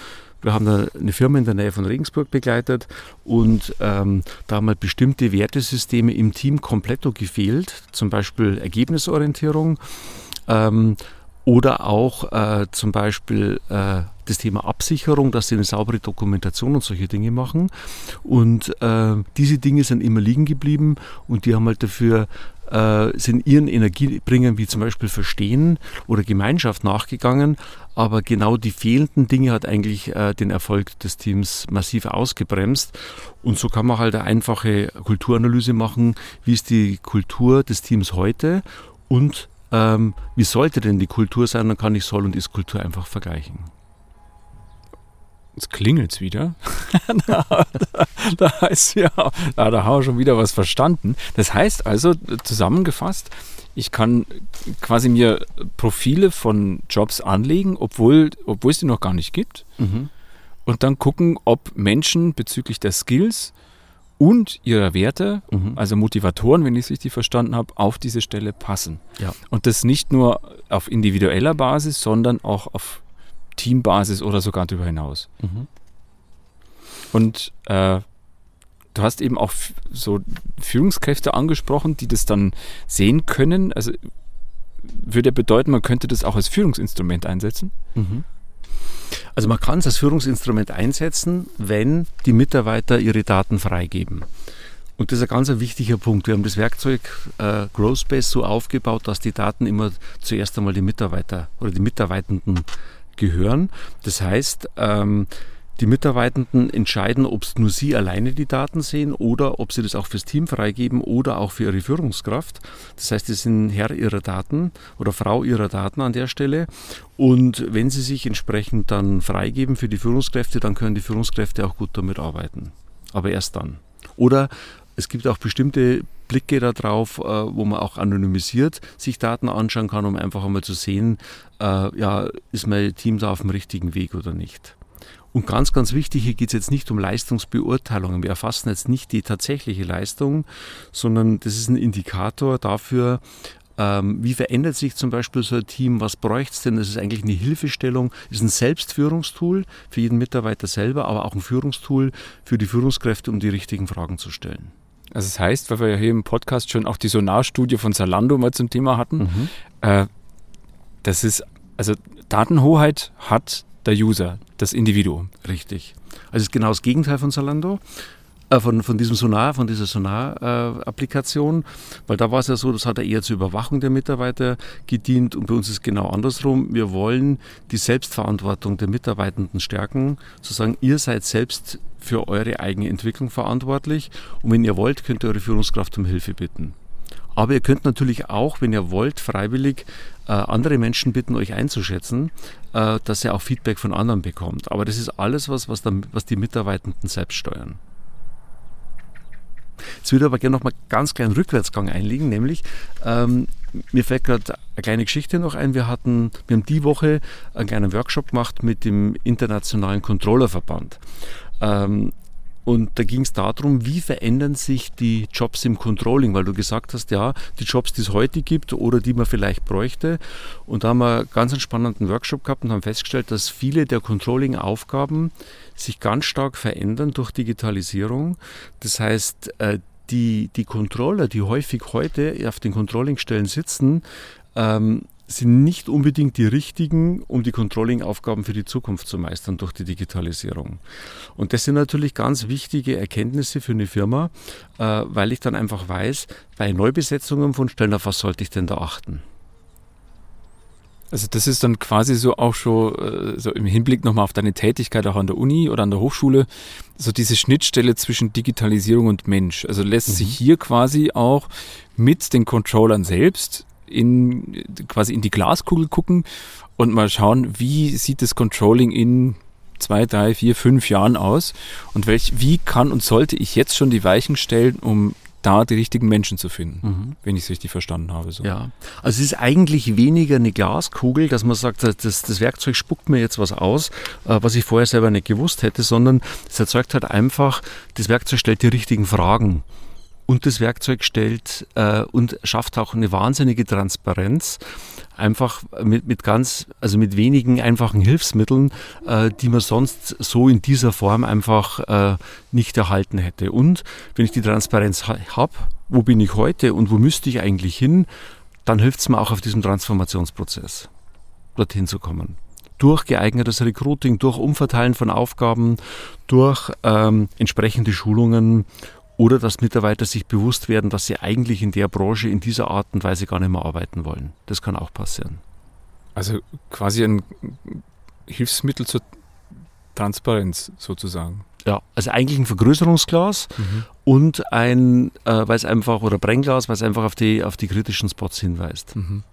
Wir haben eine Firma in der Nähe von Regensburg begleitet und ähm, da haben halt bestimmte Wertesysteme im Team komplett gefehlt, zum Beispiel Ergebnisorientierung ähm, oder auch äh, zum Beispiel äh, das Thema Absicherung, dass sie eine saubere Dokumentation und solche Dinge machen. Und äh, diese Dinge sind immer liegen geblieben und die haben halt dafür sind ihren Energiebringern wie zum Beispiel Verstehen oder Gemeinschaft nachgegangen, aber genau die fehlenden Dinge hat eigentlich äh, den Erfolg des Teams massiv ausgebremst. Und so kann man halt eine einfache Kulturanalyse machen, wie ist die Kultur des Teams heute und ähm, wie sollte denn die Kultur sein, dann kann ich Soll und Ist-Kultur einfach vergleichen. Jetzt klingelt es wieder. da, da, da, heißt ja, da, da haben wir schon wieder was verstanden. Das heißt also, zusammengefasst, ich kann quasi mir Profile von Jobs anlegen, obwohl, obwohl es die noch gar nicht gibt. Mhm. Und dann gucken, ob Menschen bezüglich der Skills und ihrer Werte, mhm. also Motivatoren, wenn ich es richtig verstanden habe, auf diese Stelle passen. Ja. Und das nicht nur auf individueller Basis, sondern auch auf Teambasis oder sogar darüber hinaus. Mhm. Und äh, du hast eben auch so Führungskräfte angesprochen, die das dann sehen können. Also würde bedeuten, man könnte das auch als Führungsinstrument einsetzen? Mhm. Also man kann es als Führungsinstrument einsetzen, wenn die Mitarbeiter ihre Daten freigeben. Und das ist ein ganz wichtiger Punkt. Wir haben das Werkzeug äh, GrowSpace so aufgebaut, dass die Daten immer zuerst einmal die Mitarbeiter oder die Mitarbeitenden gehören. Das heißt, ähm, die Mitarbeitenden entscheiden, ob es nur sie alleine die Daten sehen oder ob sie das auch fürs Team freigeben oder auch für ihre Führungskraft. Das heißt, sie sind Herr ihrer Daten oder Frau ihrer Daten an der Stelle. Und wenn sie sich entsprechend dann freigeben für die Führungskräfte, dann können die Führungskräfte auch gut damit arbeiten. Aber erst dann. Oder es gibt auch bestimmte Blicke darauf, äh, wo man auch anonymisiert sich Daten anschauen kann, um einfach einmal zu sehen, äh, ja, ist mein Team da auf dem richtigen Weg oder nicht. Und ganz, ganz wichtig, hier geht es jetzt nicht um Leistungsbeurteilungen. Wir erfassen jetzt nicht die tatsächliche Leistung, sondern das ist ein Indikator dafür, ähm, wie verändert sich zum Beispiel so ein Team? Was bräuchte es denn? Das ist eigentlich eine Hilfestellung, ist ein Selbstführungstool für jeden Mitarbeiter selber, aber auch ein Führungstool für die Führungskräfte, um die richtigen Fragen zu stellen. Also das heißt, weil wir ja hier im Podcast schon auch die Sonarstudie von Zalando mal zum Thema hatten, mhm. äh, das ist, also Datenhoheit hat der User, das Individuum. Richtig. Also es ist genau das Gegenteil von Zalando. Äh, von, von diesem Sonar, von dieser Sonar-Applikation, äh, weil da war es ja so, das hat ja eher zur Überwachung der Mitarbeiter gedient und bei uns ist genau andersrum. Wir wollen die Selbstverantwortung der Mitarbeitenden stärken, zu sagen, ihr seid selbst für eure eigene Entwicklung verantwortlich und wenn ihr wollt, könnt ihr eure Führungskraft um Hilfe bitten. Aber ihr könnt natürlich auch, wenn ihr wollt, freiwillig äh, andere Menschen bitten, euch einzuschätzen, äh, dass ihr auch Feedback von anderen bekommt. Aber das ist alles was, was, dann, was die Mitarbeitenden selbst steuern. Jetzt würde ich aber gerne noch mal ganz kleinen Rückwärtsgang einlegen, nämlich ähm, mir fällt gerade eine kleine Geschichte noch ein. Wir hatten, wir haben die Woche einen kleinen Workshop gemacht mit dem Internationalen Controllerverband. Ähm, und da ging es darum, wie verändern sich die Jobs im Controlling, weil du gesagt hast, ja, die Jobs, die es heute gibt oder die man vielleicht bräuchte. Und da haben wir einen ganz spannenden Workshop gehabt und haben festgestellt, dass viele der Controlling-Aufgaben sich ganz stark verändern durch Digitalisierung. Das heißt, äh, die, die Controller, die häufig heute auf den Controlling-Stellen sitzen, ähm, sind nicht unbedingt die richtigen, um die Controlling-Aufgaben für die Zukunft zu meistern durch die Digitalisierung. Und das sind natürlich ganz wichtige Erkenntnisse für eine Firma, äh, weil ich dann einfach weiß, bei Neubesetzungen von Stellen, auf was sollte ich denn da achten? Also das ist dann quasi so auch schon äh, so im Hinblick nochmal auf deine Tätigkeit auch an der Uni oder an der Hochschule, so diese Schnittstelle zwischen Digitalisierung und Mensch. Also lässt mhm. sich hier quasi auch mit den Controllern selbst in quasi in die Glaskugel gucken und mal schauen, wie sieht das Controlling in zwei, drei, vier, fünf Jahren aus und welch, wie kann und sollte ich jetzt schon die Weichen stellen, um da die richtigen Menschen zu finden, mhm. wenn ich es richtig verstanden habe. So. Ja, also es ist eigentlich weniger eine Glaskugel, dass man sagt, das, das Werkzeug spuckt mir jetzt was aus, äh, was ich vorher selber nicht gewusst hätte, sondern es erzeugt halt einfach, das Werkzeug stellt die richtigen Fragen und das Werkzeug stellt äh, und schafft auch eine wahnsinnige Transparenz, einfach mit, mit ganz, also mit wenigen einfachen Hilfsmitteln, äh, die man sonst so in dieser Form einfach äh, nicht erhalten hätte. Und wenn ich die Transparenz ha habe, wo bin ich heute und wo müsste ich eigentlich hin, dann hilft es mir auch auf diesem Transformationsprozess, dorthin zu kommen durch geeignetes Recruiting, durch Umverteilen von Aufgaben, durch ähm, entsprechende Schulungen oder dass Mitarbeiter sich bewusst werden, dass sie eigentlich in der Branche in dieser Art und Weise gar nicht mehr arbeiten wollen. Das kann auch passieren. Also quasi ein Hilfsmittel zur Transparenz sozusagen. Ja, also eigentlich ein Vergrößerungsglas mhm. und ein, äh, weil es einfach, oder Brennglas, weil es einfach auf die, auf die kritischen Spots hinweist. Mhm.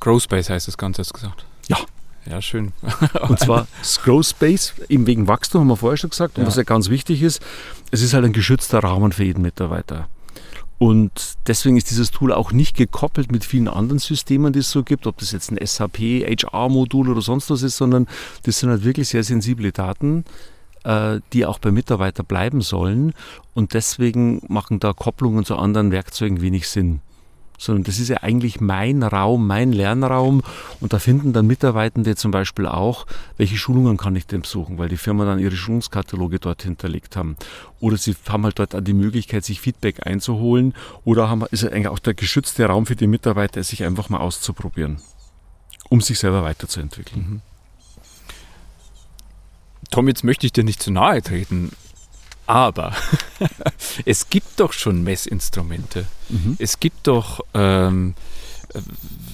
Growspace heißt das Ganze, hast du gesagt? Ja, ja, schön. und zwar Scroll Space, eben wegen Wachstum, haben wir vorher schon gesagt. Und ja. was ja ganz wichtig ist, es ist halt ein geschützter Rahmen für jeden Mitarbeiter. Und deswegen ist dieses Tool auch nicht gekoppelt mit vielen anderen Systemen, die es so gibt, ob das jetzt ein SAP, HR-Modul oder sonst was ist, sondern das sind halt wirklich sehr sensible Daten, äh, die auch bei Mitarbeitern bleiben sollen. Und deswegen machen da Kopplungen zu anderen Werkzeugen wenig Sinn sondern das ist ja eigentlich mein Raum, mein Lernraum und da finden dann Mitarbeitende zum Beispiel auch, welche Schulungen kann ich denn besuchen, weil die Firma dann ihre Schulungskataloge dort hinterlegt haben. Oder sie haben halt dort die Möglichkeit, sich Feedback einzuholen oder haben, ist eigentlich auch der geschützte Raum für die Mitarbeiter, sich einfach mal auszuprobieren, um sich selber weiterzuentwickeln. Mhm. Tom, jetzt möchte ich dir nicht zu nahe treten, aber es gibt doch schon Messinstrumente. Mhm. Es gibt doch, ähm,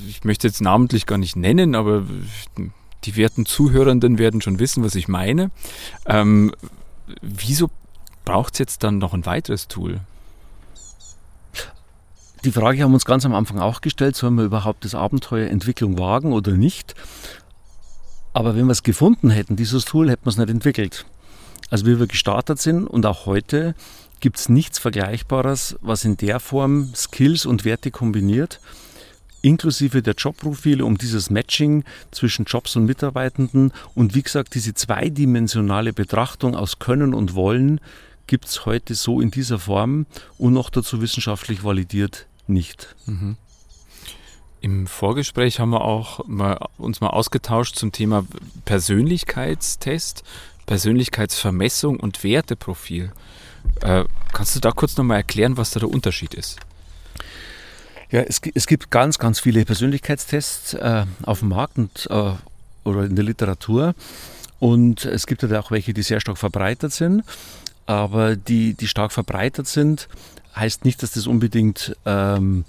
ich möchte jetzt namentlich gar nicht nennen, aber die werten Zuhörenden werden schon wissen, was ich meine. Ähm, wieso braucht es jetzt dann noch ein weiteres Tool? Die Frage haben wir uns ganz am Anfang auch gestellt, sollen wir überhaupt das Abenteuer Entwicklung wagen oder nicht? Aber wenn wir es gefunden hätten, dieses Tool, hätten wir es nicht entwickelt. Also wie wir gestartet sind und auch heute gibt es nichts Vergleichbares, was in der Form Skills und Werte kombiniert, inklusive der Jobprofile, um dieses Matching zwischen Jobs und Mitarbeitenden und wie gesagt diese zweidimensionale Betrachtung aus Können und Wollen gibt es heute so in dieser Form und noch dazu wissenschaftlich validiert nicht. Mhm. Im Vorgespräch haben wir auch mal, uns mal ausgetauscht zum Thema Persönlichkeitstest. Persönlichkeitsvermessung und Werteprofil. Äh, kannst du da kurz nochmal erklären, was da der Unterschied ist? Ja, es, es gibt ganz, ganz viele Persönlichkeitstests äh, auf dem Markt und, äh, oder in der Literatur. Und es gibt halt auch welche, die sehr stark verbreitet sind. Aber die, die stark verbreitet sind, heißt nicht, dass das unbedingt ähm,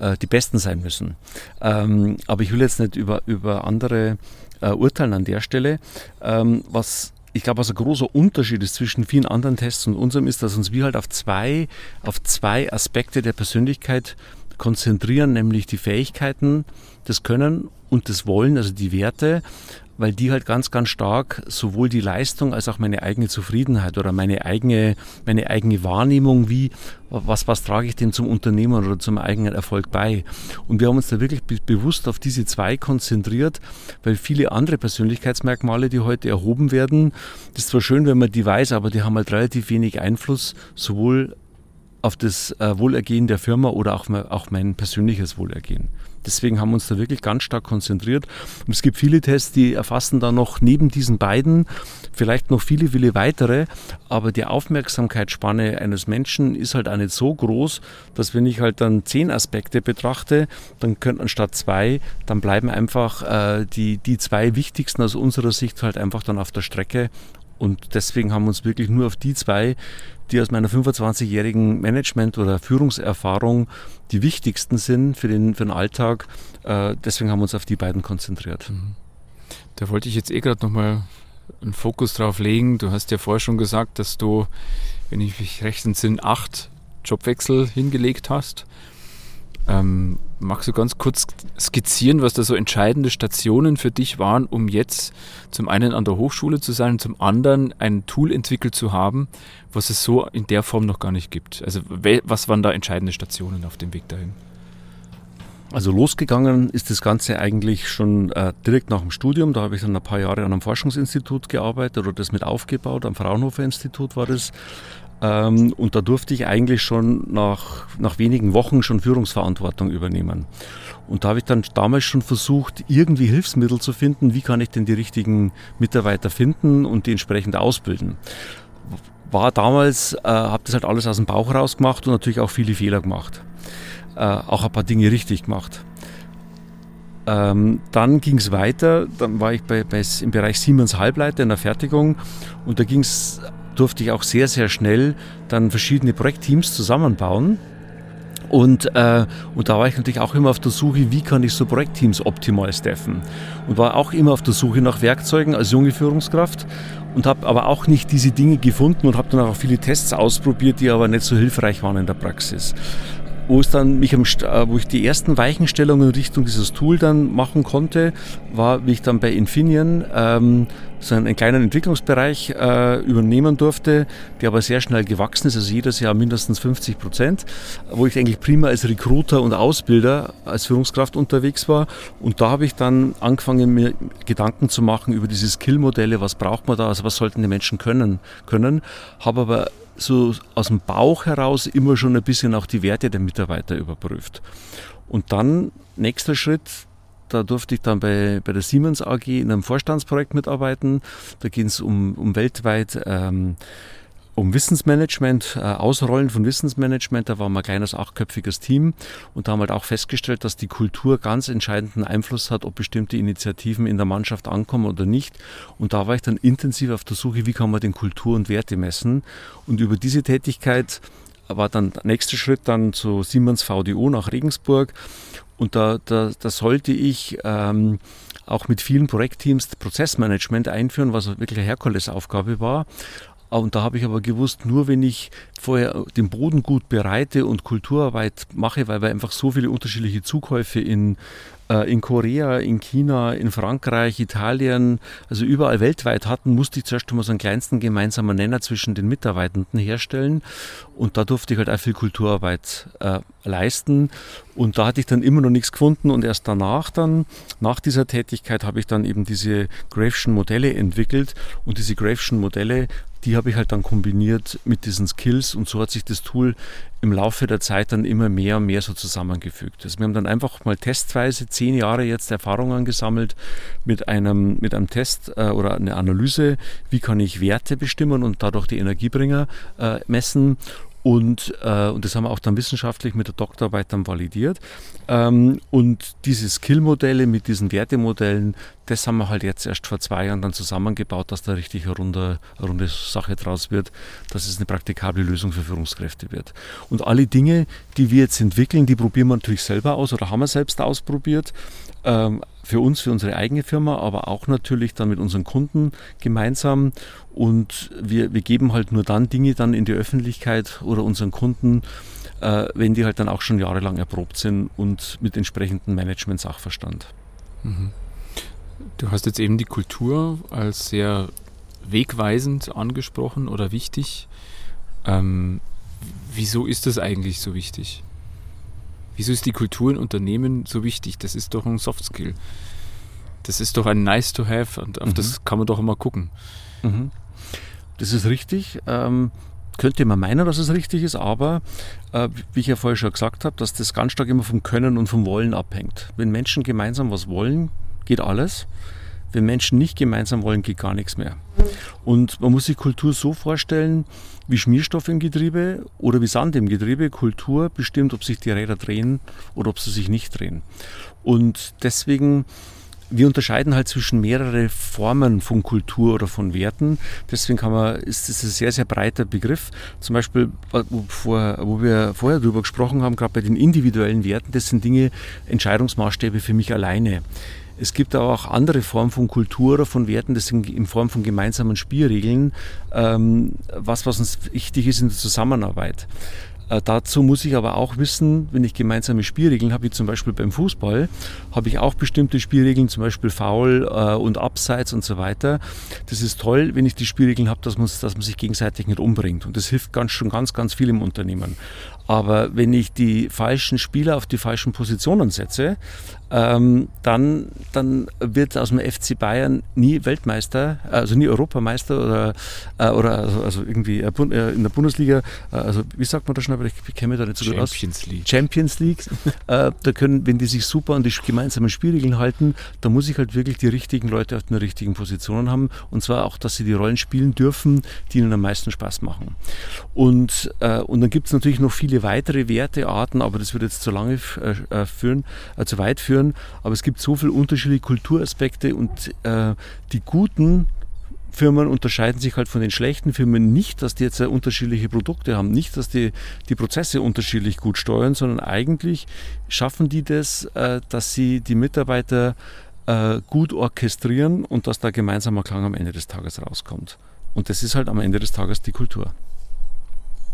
äh, die besten sein müssen. Ähm, aber ich will jetzt nicht über, über andere äh, urteilen an der Stelle. Ähm, was ich glaube, was ein großer Unterschied ist zwischen vielen anderen Tests und unserem ist, dass uns wir halt auf zwei, auf zwei Aspekte der Persönlichkeit konzentrieren, nämlich die Fähigkeiten, das Können und das Wollen, also die Werte weil die halt ganz, ganz stark sowohl die Leistung als auch meine eigene Zufriedenheit oder meine eigene, meine eigene Wahrnehmung, wie, was, was trage ich denn zum Unternehmen oder zum eigenen Erfolg bei. Und wir haben uns da wirklich be bewusst auf diese zwei konzentriert, weil viele andere Persönlichkeitsmerkmale, die heute erhoben werden, das ist zwar schön, wenn man die weiß, aber die haben halt relativ wenig Einfluss, sowohl auf das äh, Wohlergehen der Firma oder auch, auch mein persönliches Wohlergehen. Deswegen haben wir uns da wirklich ganz stark konzentriert. Und es gibt viele Tests, die erfassen da noch neben diesen beiden vielleicht noch viele, viele weitere. Aber die Aufmerksamkeitsspanne eines Menschen ist halt auch nicht so groß, dass wenn ich halt dann zehn Aspekte betrachte, dann könnten anstatt zwei, dann bleiben einfach äh, die, die zwei wichtigsten aus unserer Sicht halt einfach dann auf der Strecke. Und deswegen haben wir uns wirklich nur auf die zwei die aus meiner 25-jährigen Management- oder Führungserfahrung die wichtigsten sind für den, für den Alltag. Äh, deswegen haben wir uns auf die beiden konzentriert. Mhm. Da wollte ich jetzt eh gerade nochmal einen Fokus drauf legen. Du hast ja vorher schon gesagt, dass du, wenn ich mich recht entsinne, acht Jobwechsel hingelegt hast. Ähm, magst du ganz kurz skizzieren, was da so entscheidende Stationen für dich waren, um jetzt zum einen an der Hochschule zu sein und zum anderen ein Tool entwickelt zu haben, was es so in der Form noch gar nicht gibt? Also was waren da entscheidende Stationen auf dem Weg dahin? Also losgegangen ist das Ganze eigentlich schon äh, direkt nach dem Studium. Da habe ich dann ein paar Jahre an einem Forschungsinstitut gearbeitet oder das mit aufgebaut. Am Fraunhofer Institut war das. Ähm, und da durfte ich eigentlich schon nach, nach wenigen Wochen schon Führungsverantwortung übernehmen. Und da habe ich dann damals schon versucht, irgendwie Hilfsmittel zu finden, wie kann ich denn die richtigen Mitarbeiter finden und die entsprechend ausbilden. War damals, äh, habe das halt alles aus dem Bauch raus gemacht und natürlich auch viele Fehler gemacht. Äh, auch ein paar Dinge richtig gemacht. Ähm, dann ging es weiter, dann war ich bei, bei, im Bereich Siemens Halbleiter in der Fertigung und da ging es durfte ich auch sehr, sehr schnell dann verschiedene Projektteams zusammenbauen. Und, äh, und da war ich natürlich auch immer auf der Suche, wie kann ich so Projektteams optimal staffen. Und war auch immer auf der Suche nach Werkzeugen als junge Führungskraft und habe aber auch nicht diese Dinge gefunden und habe dann auch viele Tests ausprobiert, die aber nicht so hilfreich waren in der Praxis wo es dann mich am, äh, wo ich die ersten Weichenstellungen in Richtung dieses Tool dann machen konnte, war, wie ich dann bei Infineon ähm, so einen, einen kleinen Entwicklungsbereich äh, übernehmen durfte, der aber sehr schnell gewachsen ist, also jedes Jahr mindestens 50 Prozent, wo ich eigentlich prima als Recruiter und Ausbilder als Führungskraft unterwegs war. Und da habe ich dann angefangen, mir Gedanken zu machen über diese Skill-Modelle, was braucht man da, also was sollten die Menschen können, können, habe aber so aus dem Bauch heraus immer schon ein bisschen auch die Werte der Mitarbeiter überprüft. Und dann, nächster Schritt, da durfte ich dann bei, bei der Siemens AG in einem Vorstandsprojekt mitarbeiten. Da ging es um, um weltweit ähm, um Wissensmanagement, äh, Ausrollen von Wissensmanagement. Da waren wir ein kleines achtköpfiges Team und da haben halt auch festgestellt, dass die Kultur ganz entscheidenden Einfluss hat, ob bestimmte Initiativen in der Mannschaft ankommen oder nicht. Und da war ich dann intensiv auf der Suche, wie kann man den Kultur und Werte messen. Und über diese Tätigkeit war dann der nächste Schritt dann zu Siemens VDO nach Regensburg. Und da, da, da sollte ich ähm, auch mit vielen Projektteams Prozessmanagement einführen, was wirklich eine Herkulesaufgabe war. Ah, und da habe ich aber gewusst, nur wenn ich vorher den Boden gut bereite und Kulturarbeit mache, weil wir einfach so viele unterschiedliche Zukäufe in, äh, in Korea, in China, in Frankreich, Italien, also überall weltweit hatten, musste ich zuerst einmal so einen kleinsten gemeinsamen Nenner zwischen den Mitarbeitenden herstellen. Und da durfte ich halt auch viel Kulturarbeit äh, leisten. Und da hatte ich dann immer noch nichts gefunden. Und erst danach dann, nach dieser Tätigkeit, habe ich dann eben diese Graveschen Modelle entwickelt. Und diese Graveschen Modelle die habe ich halt dann kombiniert mit diesen Skills und so hat sich das Tool im Laufe der Zeit dann immer mehr und mehr so zusammengefügt. Also wir haben dann einfach mal testweise zehn Jahre jetzt Erfahrungen gesammelt mit einem, mit einem Test äh, oder einer Analyse, wie kann ich Werte bestimmen und dadurch die Energiebringer äh, messen Und, äh, und das haben wir auch dann wissenschaftlich mit der Doktorarbeit dann validiert. Ähm, und diese Skill-Modelle mit diesen Wertemodellen, das haben wir halt jetzt erst vor zwei Jahren dann zusammengebaut, dass da richtig eine runde, eine runde Sache draus wird, dass es eine praktikable Lösung für Führungskräfte wird. Und alle Dinge, die wir jetzt entwickeln, die probieren wir natürlich selber aus oder haben wir selbst ausprobiert. Ähm, für uns, für unsere eigene Firma, aber auch natürlich dann mit unseren Kunden gemeinsam. Und wir, wir geben halt nur dann Dinge dann in die Öffentlichkeit oder unseren Kunden, äh, wenn die halt dann auch schon jahrelang erprobt sind und mit entsprechendem Management-Sachverstand. Mhm. Du hast jetzt eben die Kultur als sehr wegweisend angesprochen oder wichtig. Ähm, wieso ist das eigentlich so wichtig? Wieso ist die Kultur in Unternehmen so wichtig? Das ist doch ein Soft Skill. Das ist doch ein nice to have und auf mhm. das kann man doch immer gucken. Mhm. Das ist richtig. Ähm, könnte man meinen, dass es richtig ist, aber äh, wie ich ja vorher schon gesagt habe, dass das ganz stark immer vom Können und vom Wollen abhängt. Wenn Menschen gemeinsam was wollen, geht alles. Wenn Menschen nicht gemeinsam wollen, geht gar nichts mehr. Und man muss sich Kultur so vorstellen, wie Schmierstoff im Getriebe oder wie Sand im Getriebe. Kultur bestimmt, ob sich die Räder drehen oder ob sie sich nicht drehen. Und deswegen wir unterscheiden halt zwischen mehrere Formen von Kultur oder von Werten. Deswegen kann man, ist es ein sehr, sehr breiter Begriff. Zum Beispiel, wo, vor, wo wir vorher darüber gesprochen haben, gerade bei den individuellen Werten, das sind Dinge, Entscheidungsmaßstäbe für mich alleine. Es gibt aber auch andere Formen von Kultur von Werten, das sind in Form von gemeinsamen Spielregeln, ähm, was, was uns wichtig ist in der Zusammenarbeit. Äh, dazu muss ich aber auch wissen, wenn ich gemeinsame Spielregeln habe, wie zum Beispiel beim Fußball, habe ich auch bestimmte Spielregeln, zum Beispiel Foul äh, und Abseits und so weiter. Das ist toll, wenn ich die Spielregeln habe, dass man, dass man sich gegenseitig nicht umbringt. Und das hilft ganz, schon ganz, ganz viel im Unternehmen. Aber wenn ich die falschen Spieler auf die falschen Positionen setze, ähm, dann, dann wird aus dem FC Bayern nie Weltmeister, also nie Europameister oder, äh, oder also, also irgendwie äh, äh in der Bundesliga, äh, also wie sagt man das schnell, ich, ich kenne mich da nicht so gut aus. Champions League. Champions League. äh, da können, wenn die sich super an die gemeinsamen Spielregeln halten, da muss ich halt wirklich die richtigen Leute auf den richtigen Positionen haben und zwar auch, dass sie die Rollen spielen dürfen, die ihnen am meisten Spaß machen. Und, äh, und dann gibt es natürlich noch viele viele weitere Wertearten, aber das würde jetzt zu lange äh, äh, führen, äh, zu weit führen. Aber es gibt so viele unterschiedliche Kulturaspekte und äh, die guten Firmen unterscheiden sich halt von den schlechten Firmen nicht, dass die jetzt unterschiedliche Produkte haben, nicht, dass die die Prozesse unterschiedlich gut steuern, sondern eigentlich schaffen die das, äh, dass sie die Mitarbeiter äh, gut orchestrieren und dass da gemeinsamer Klang am Ende des Tages rauskommt. Und das ist halt am Ende des Tages die Kultur.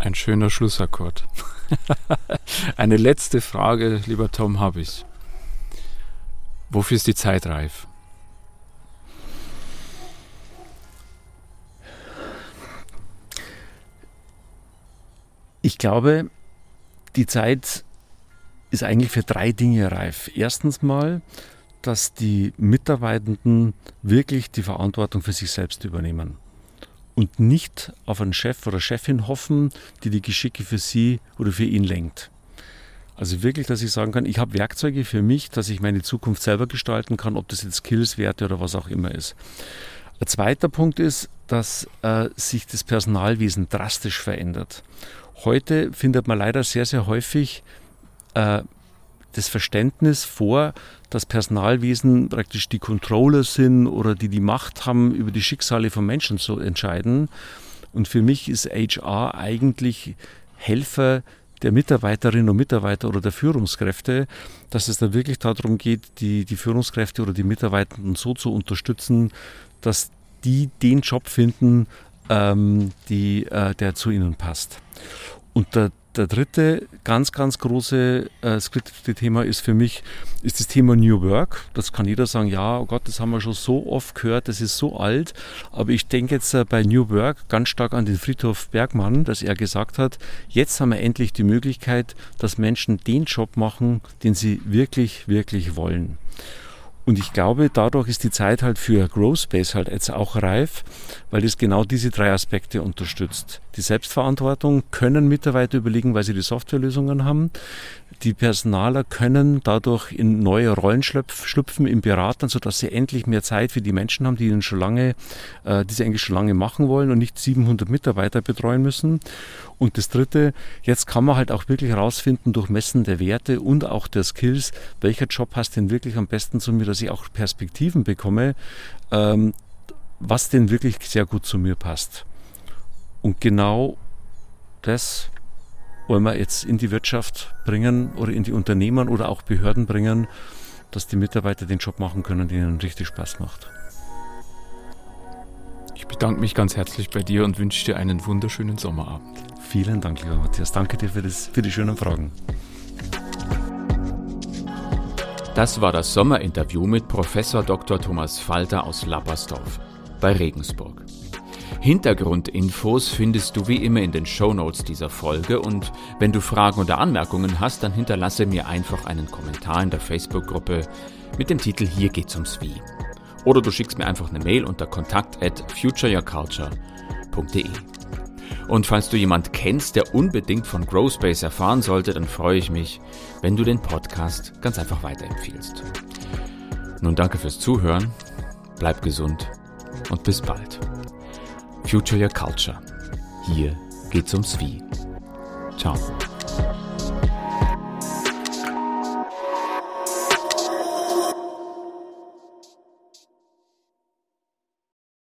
Ein schöner Schlussakkord. Eine letzte Frage, lieber Tom, habe ich. Wofür ist die Zeit reif? Ich glaube, die Zeit ist eigentlich für drei Dinge reif. Erstens mal, dass die Mitarbeitenden wirklich die Verantwortung für sich selbst übernehmen und nicht auf einen Chef oder Chefin hoffen, die die Geschicke für sie oder für ihn lenkt. Also wirklich, dass ich sagen kann, ich habe Werkzeuge für mich, dass ich meine Zukunft selber gestalten kann, ob das jetzt Skills, Werte oder was auch immer ist. Ein zweiter Punkt ist, dass äh, sich das Personalwesen drastisch verändert. Heute findet man leider sehr, sehr häufig äh, das Verständnis vor, dass Personalwesen praktisch die Controller sind oder die die Macht haben, über die Schicksale von Menschen zu entscheiden. Und für mich ist HR eigentlich Helfer der Mitarbeiterinnen und Mitarbeiter oder der Führungskräfte, dass es da wirklich darum geht, die, die Führungskräfte oder die Mitarbeitenden so zu unterstützen, dass die den Job finden, ähm, die, äh, der zu ihnen passt. Und der der dritte ganz, ganz große äh, Thema ist für mich, ist das Thema New Work. Das kann jeder sagen, ja, oh Gott, das haben wir schon so oft gehört, das ist so alt. Aber ich denke jetzt äh, bei New Work ganz stark an den Friedhof Bergmann, dass er gesagt hat, jetzt haben wir endlich die Möglichkeit, dass Menschen den Job machen, den sie wirklich, wirklich wollen. Und ich glaube, dadurch ist die Zeit halt für Growth Space halt jetzt auch reif, weil es genau diese drei Aspekte unterstützt. Die Selbstverantwortung können Mitarbeiter überlegen, weil sie die Softwarelösungen haben. Die Personaler können dadurch in neue Rollen schlüpfen im Beratern, sodass sie endlich mehr Zeit für die Menschen haben, die ihnen schon lange, äh, die sie eigentlich schon lange machen wollen und nicht 700 Mitarbeiter betreuen müssen. Und das Dritte, jetzt kann man halt auch wirklich herausfinden durch Messen der Werte und auch der Skills, welcher Job passt denn wirklich am besten zu mir, dass ich auch Perspektiven bekomme, ähm, was denn wirklich sehr gut zu mir passt. Und genau das wollen wir jetzt in die Wirtschaft bringen oder in die Unternehmen oder auch Behörden bringen, dass die Mitarbeiter den Job machen können, der ihnen richtig Spaß macht. Ich bedanke mich ganz herzlich bei dir und wünsche dir einen wunderschönen Sommerabend. Vielen Dank, lieber Matthias. Danke dir für, das, für die schönen Fragen. Das war das Sommerinterview mit Professor Dr. Thomas Falter aus Lappersdorf bei Regensburg. Hintergrundinfos findest du wie immer in den Shownotes dieser Folge und wenn du Fragen oder Anmerkungen hast, dann hinterlasse mir einfach einen Kommentar in der Facebook-Gruppe mit dem Titel Hier geht's ums Wie. Oder du schickst mir einfach eine Mail unter kontakt at futureyourculture.de. Und falls du jemand kennst, der unbedingt von Growspace erfahren sollte, dann freue ich mich, wenn du den Podcast ganz einfach weiterempfiehlst. Nun danke fürs Zuhören, bleib gesund und bis bald. Future Your Culture. Hier geht's ums Wie. Ciao.